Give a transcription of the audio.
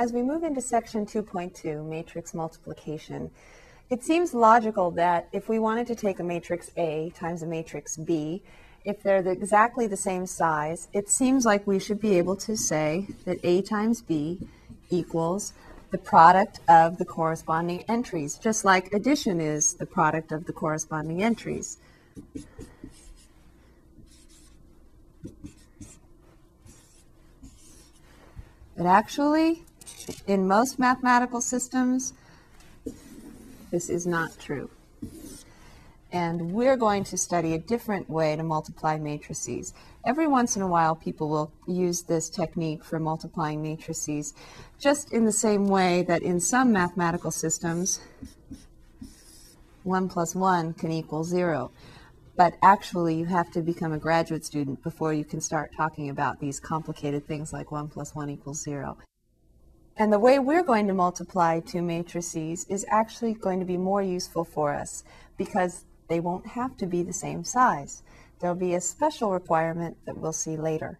As we move into section 2.2, matrix multiplication, it seems logical that if we wanted to take a matrix A times a matrix B, if they're the, exactly the same size, it seems like we should be able to say that A times B equals the product of the corresponding entries, just like addition is the product of the corresponding entries. But actually, in most mathematical systems, this is not true. And we're going to study a different way to multiply matrices. Every once in a while, people will use this technique for multiplying matrices, just in the same way that in some mathematical systems, 1 plus 1 can equal 0. But actually, you have to become a graduate student before you can start talking about these complicated things like 1 plus 1 equals 0. And the way we're going to multiply two matrices is actually going to be more useful for us because they won't have to be the same size. There'll be a special requirement that we'll see later.